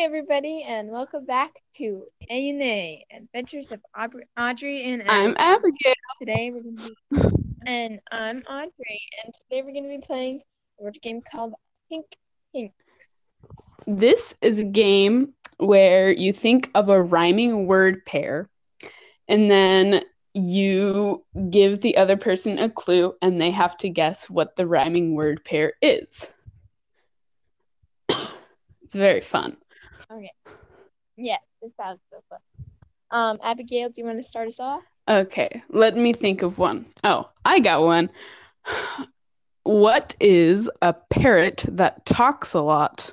everybody, and welcome back to A and A Adventures of Audrey, Audrey and I'm Abigail. Abigail. Today we're gonna be, and I'm Audrey, and today we're gonna be playing a word game called Hink Pink. This is a game where you think of a rhyming word pair and then you give the other person a clue and they have to guess what the rhyming word pair is. it's very fun. Okay. Yes, it sounds so fun. Um, Abigail, do you want to start us off? Okay, let me think of one. Oh, I got one. What is a parrot that talks a lot?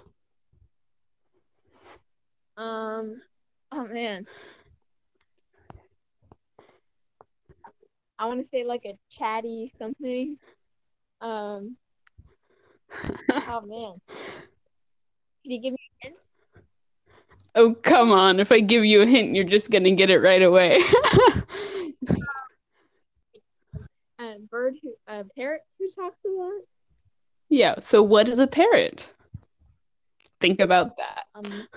Um, oh man. I want to say like a chatty something. Um, oh man. Can you give me? Oh, come on. If I give you a hint, you're just going to get it right away. A bird who, a parrot who talks a lot? yeah, so what is a parrot? Think about that. Um,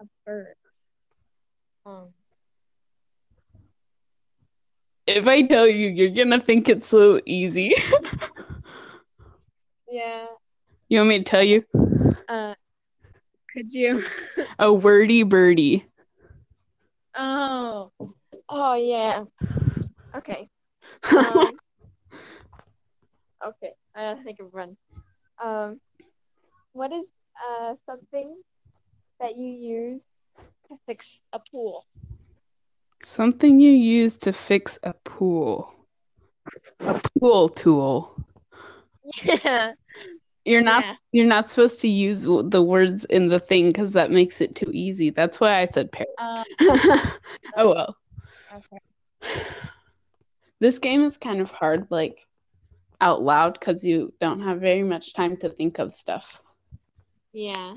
a bird. Um, If I tell you, you're going to think it's so easy. yeah. you want me to tell you? Uh, could you? A wordy birdie. Oh, oh yeah. Okay. Um, okay, I gotta think of one. Um, what is uh something that you use to fix a pool? Something you use to fix a pool. A pool tool. Yeah. You're not Yeah. you're not supposed to use the words in the thing cuz that makes it too easy. That's why I said parrot. Um, oh well. okay. This game is kind of hard like out loud cuz you don't have very much time to think of stuff. Yeah.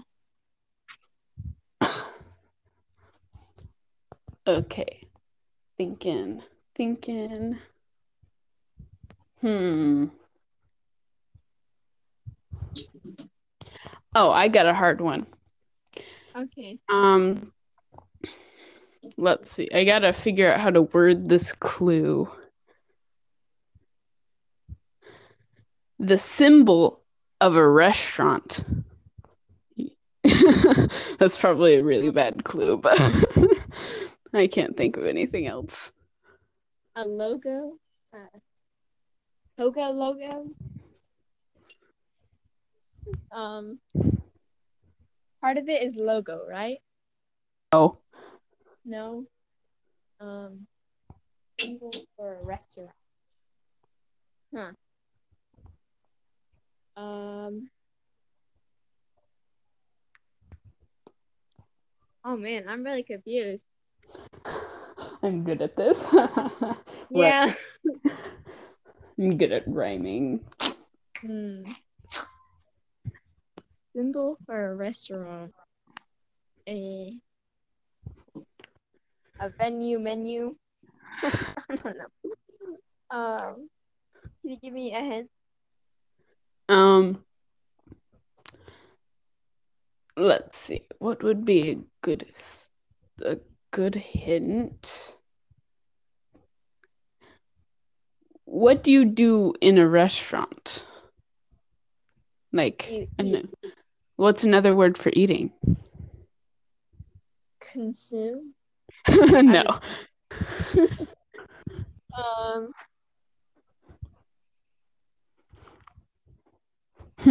Okay. Thinking. Thinking. Hmm. Oh, I got a hard one. Okay. Um let's see. I got to figure out how to word this clue. The symbol of a restaurant. That's probably a really bad clue, but I can't think of anything else. A logo. Uh, Pogo logo. Um. Part of it is logo, right? Oh, No. Um. Symbol for a restaurant. Huh. Um. Oh man, I'm really confused. I'm good at this. Yeah. I'm good at rhyming. Hmm. Symbol for a restaurant. A a venue menu. I don't know. Um, can you give me a hint? Um, let's see. What would be a good a good hint? What do you do in a restaurant? Like, You eat. What's another word for eating? Consume. no. Um,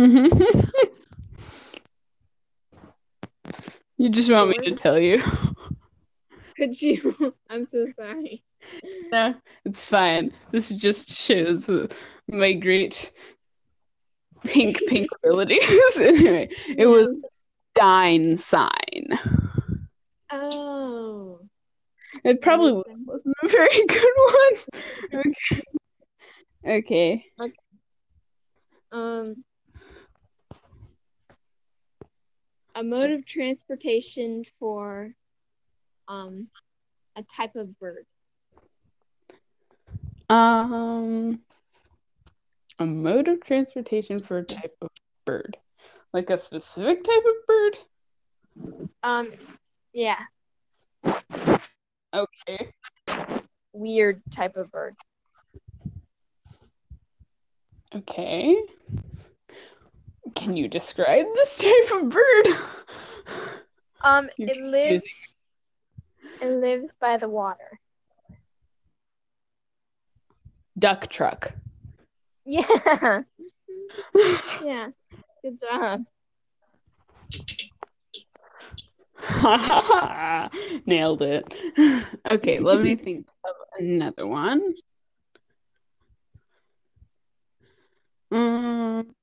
you just want me to tell you? could you? I'm so sorry. No, it's fine. This just shows my great hink pink abilities. anyway, it was dine sign. Oh. It probably wasn't a very good one. Okay. Okay. Um, a mode of transportation for um a type of bird. Um, a mode of transportation for a type of bird, like a specific type of bird. Um, yeah, Okay. weird type of bird. Okay. Can you describe this type of bird? Um, You're it lives. It lives by the water. Duck truck. Yeah. yeah. Good job. Nailed it. Okay, let me think of another one. Um,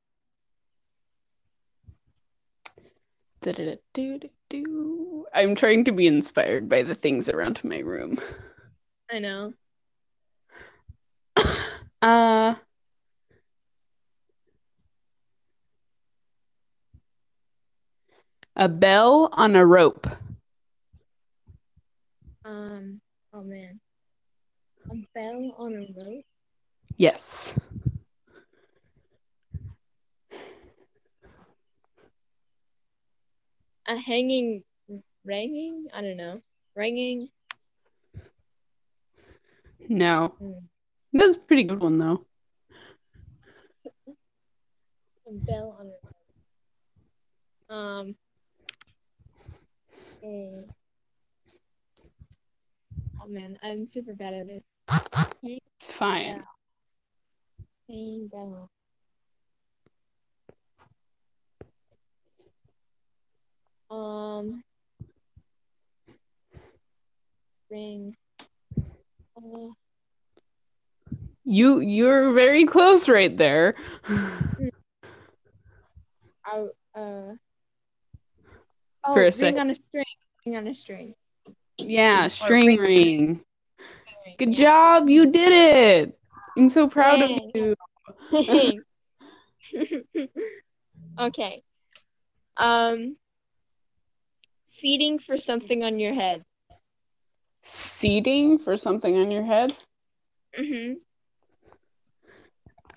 da-da-da-do-do-do. I'm trying to be inspired by the things around my room. I know. Uh, a bell on a rope. Um. Oh man. A bell on a rope. Yes. A hanging, ringing. I don't know. Ringing. No. Hmm. That's a pretty good one though. A bell on a rope. Um. Oh man, I'm super bad at it. It's fine. Bell. Um. Ring. Uh, You you're very close right there. I, uh. Oh, For a ring sec- on a string. Ring on a string. Yeah, string ring. ring. Good job, you did it. I'm so proud of you. okay. Um, seating for something on your head. Seating for something on your head. Mm-hmm.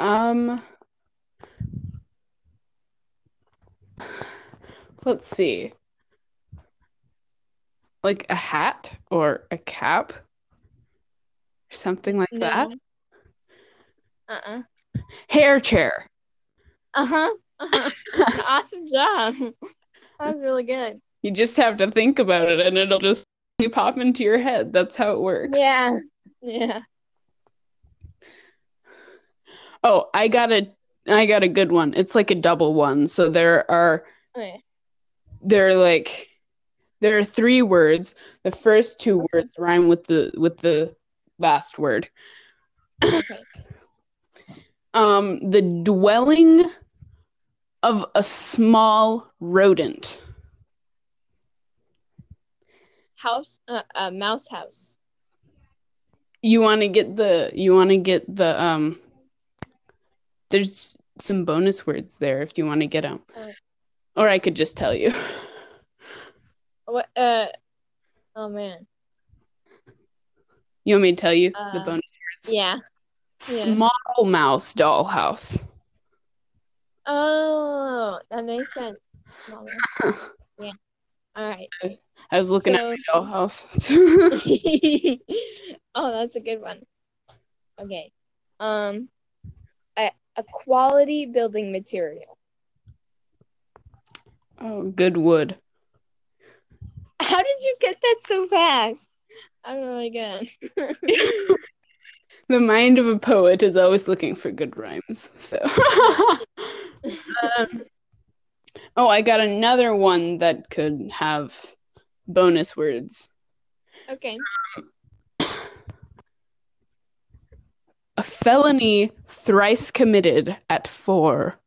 Um let's see. Like a hat or a cap or something like that. Uh-uh. Hair chair. Uh-huh. Uh-huh. awesome job. That was really good. You just have to think about it and it'll just pop into your head. That's how it works. Yeah. Yeah. Oh, I got a I got a good one. It's like a double one. So there are Okay. there are like there are three words. The first two words rhyme with the with the last word. Okay. Um the dwelling of a small rodent. House. Uh, uh, mouse house. You want to get the you want to get the um there's some bonus words there if you want to get them. Oh. Or I could just tell you. What? Uh. Oh man. You want me to tell you the Uh, bonus? Yeah. yeah. Small mouse dollhouse. Oh, that makes sense. Yeah. All right. I was looking So- at my dollhouse. oh, that's a good one. Okay. Um, a, a quality building material. oh, good wood. How did you get that so fast? I'm really good. The mind of a poet is always looking for good rhymes. So, um, oh, I got another one that could have bonus words. okay. A felony thrice committed at four.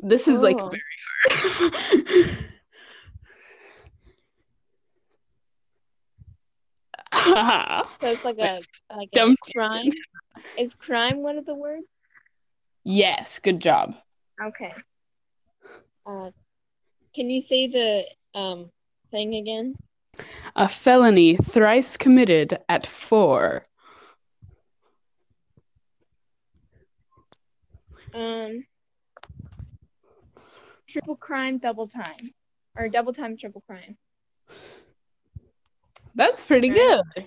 This is like Oh. very hard. So it's like a like a crime. Is crime one of the words? yes, good job. Okay. Uh, can you say the um thing again? A felony thrice committed at four. Um, triple crime, double time. or double time, triple crime. That's pretty Right. good.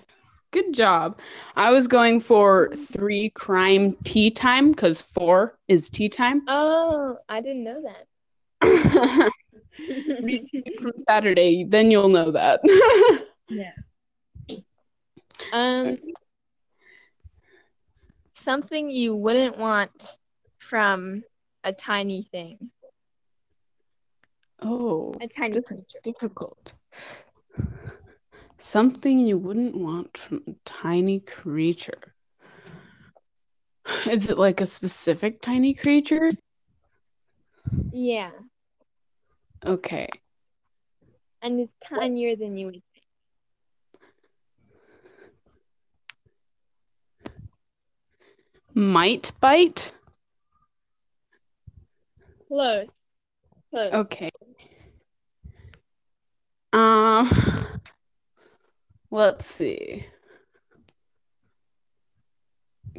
Good job. I was going for three crime tea time because four is tea time. Oh, I didn't know that. From Saturday, then you'll know that. yeah. Um, something you wouldn't want from a tiny thing, oh, a tiny This- creature. difficult. Something you wouldn't want from a tiny creature. Is it like a specific tiny creature? Yeah, Okay. and it's tinier than you would think. Might bite? Close. Close. Okay. Um, let's see.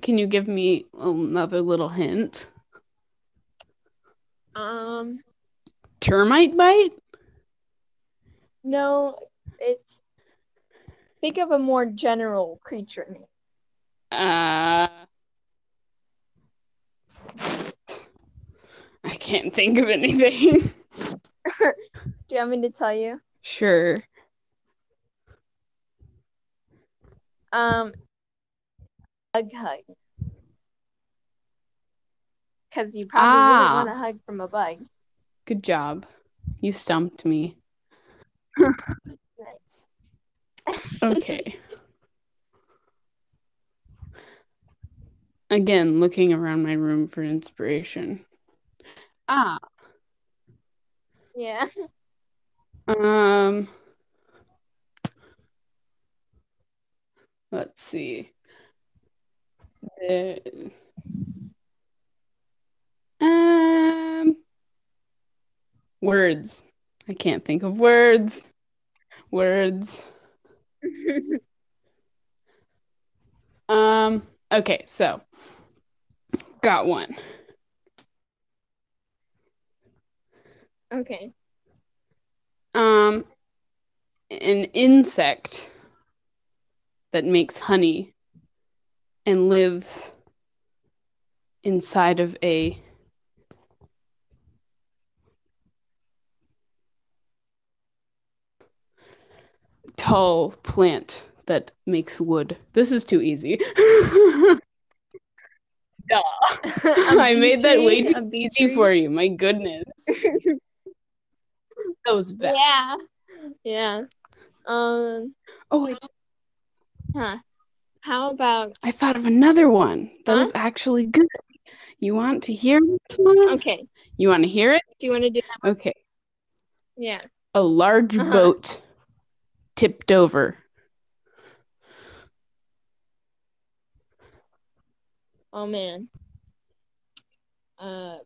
Can you give me another little hint? Um, Termite bite? no, it's think of a more general creature name. Uh, I can't think of anything. Do you want me to tell you? sure. Um, bug hug. Because you probably Ah. wouldn't want a hug from a bug. Good job. You stumped me. Okay. Again, looking around my room for inspiration. Ah, Yeah. um, let's see. There- um, words. I can't think of words. Words. Um, okay, so got one. okay. Um, an insect that makes honey and lives inside of a tall plant that makes wood. This is too easy. Duh. I made that way too easy for you. My goodness. That was bad. Yeah. Yeah. Um. Oh, Which- Huh. How about? I thought of another one that Huh? was actually good. You want to hear this one? Okay. You want to hear it? Do you want to do that? Okay. Yeah. A large Uh-huh. boat tipped over. Oh man. Uh.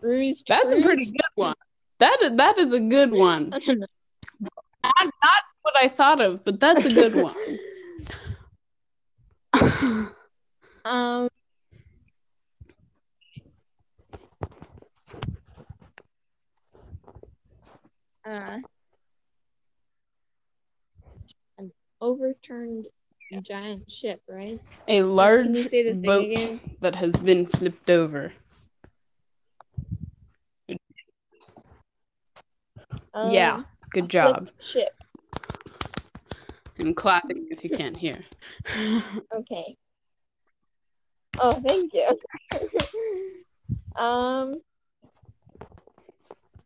Bruised. That's a pretty good one. That that is a good one. I. Not, not what I thought of, but that's a good one. Um. Uh. An overturned giant ship, right? a large say the thing boat again? that has been flipped over. Yeah, Um, good job. Ship. And clapping if you can't hear. Okay. Oh, thank you. um.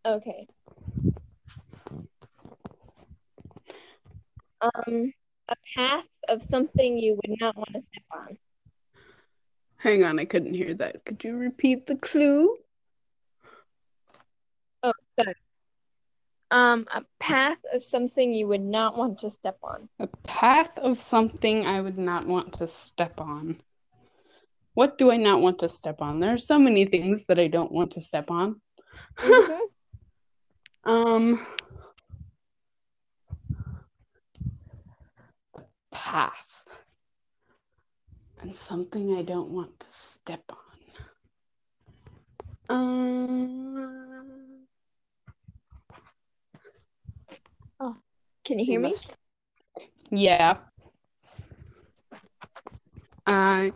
Okay. Um, a path of something you would not want to step on. Hang on, I couldn't hear that. Could you repeat the clue? Oh, sorry. Um, a path of something you would not want to step on. A path of something I would not want to step on. What do I not want to step on? There are so many things that I don't want to step on. Mhm. Um, path and something I don't want to step on. Um, Can you hear me? Yeah. I'm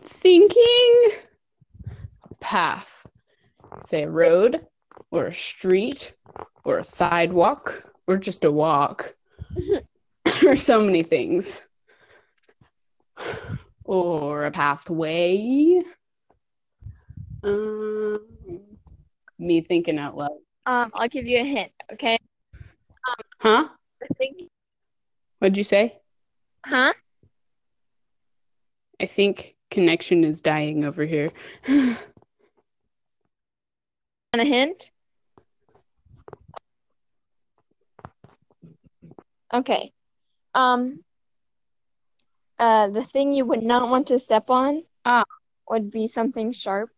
thinking a path. Say a road or a street or a sidewalk or just a walk. or so many things. Or a pathway. Um, me thinking out loud. Um, I'll give you a hint. Okay. Huh? What'd you say? Huh? I think connection is dying over here. Want a hint? Okay. Um. Uh, the thing you would not want to step on Ah. would be something sharp.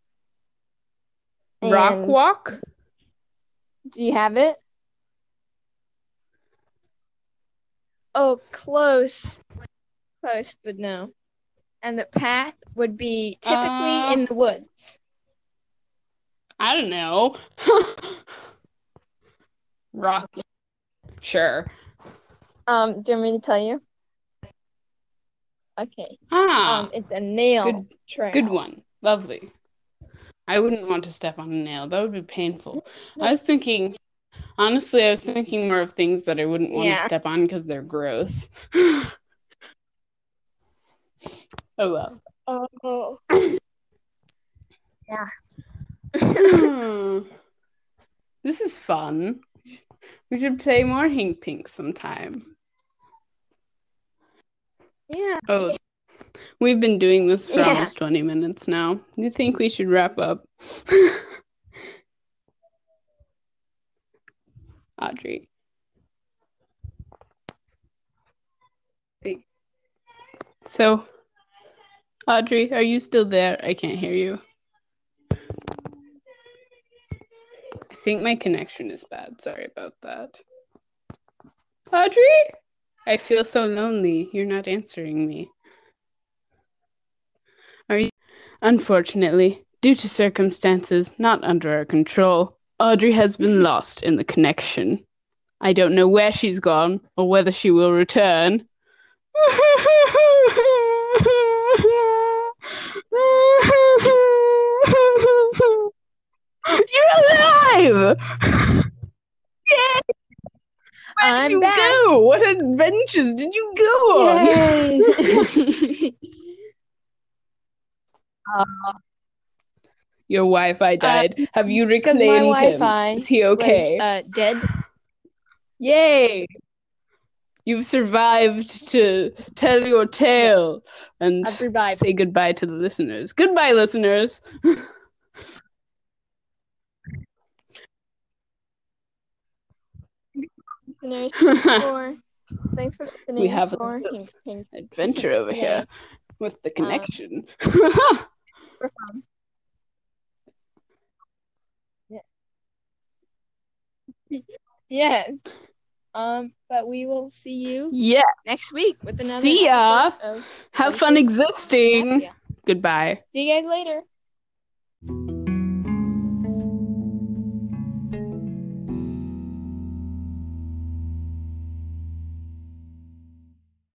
Rock And walk? Do you have it? Oh, close. Close, but no. And the path would be typically Uh, in the woods. I don't know. Rock. Sure. Um, do you want me to tell you? Okay. Ah, Um, it's a nail good, trail. good one. Lovely. I wouldn't want to step on a nail. That would be painful. I was thinking, honestly, I was thinking more of things that I wouldn't want Yeah. to step on because they're gross. oh well. Oh. Hmm. This is fun. We should play more Hink Pink sometime. Yeah. Oh, we've been doing this for Yeah. almost 20 minutes now. You think we should wrap up? Audrey. So, Audrey, are you still there? I can't hear you. I think my connection is bad. Sorry about that. Audrey? I feel so lonely. You're not answering me. Are you? Unfortunately, due to circumstances not under our control, Audrey has been lost in the connection. I don't know where she's gone or whether she will return. You're alive! Yay! Where I'm did you back. go? What adventures did you go on? Yay. Uh, Your Wi-Fi died. Have you because my reclaimed Wi-Fi him? Is he okay? Was, uh, dead. Yay! You've survived to tell your tale and say goodbye to the listeners. Goodbye, listeners. Listeners, for thanks for listening We have a for little Adventure over Yeah. here with the connection. For yes. Um, but we will see you. Yeah. Next week with another. See ya. Have fun existing. Goodbye. See you guys later.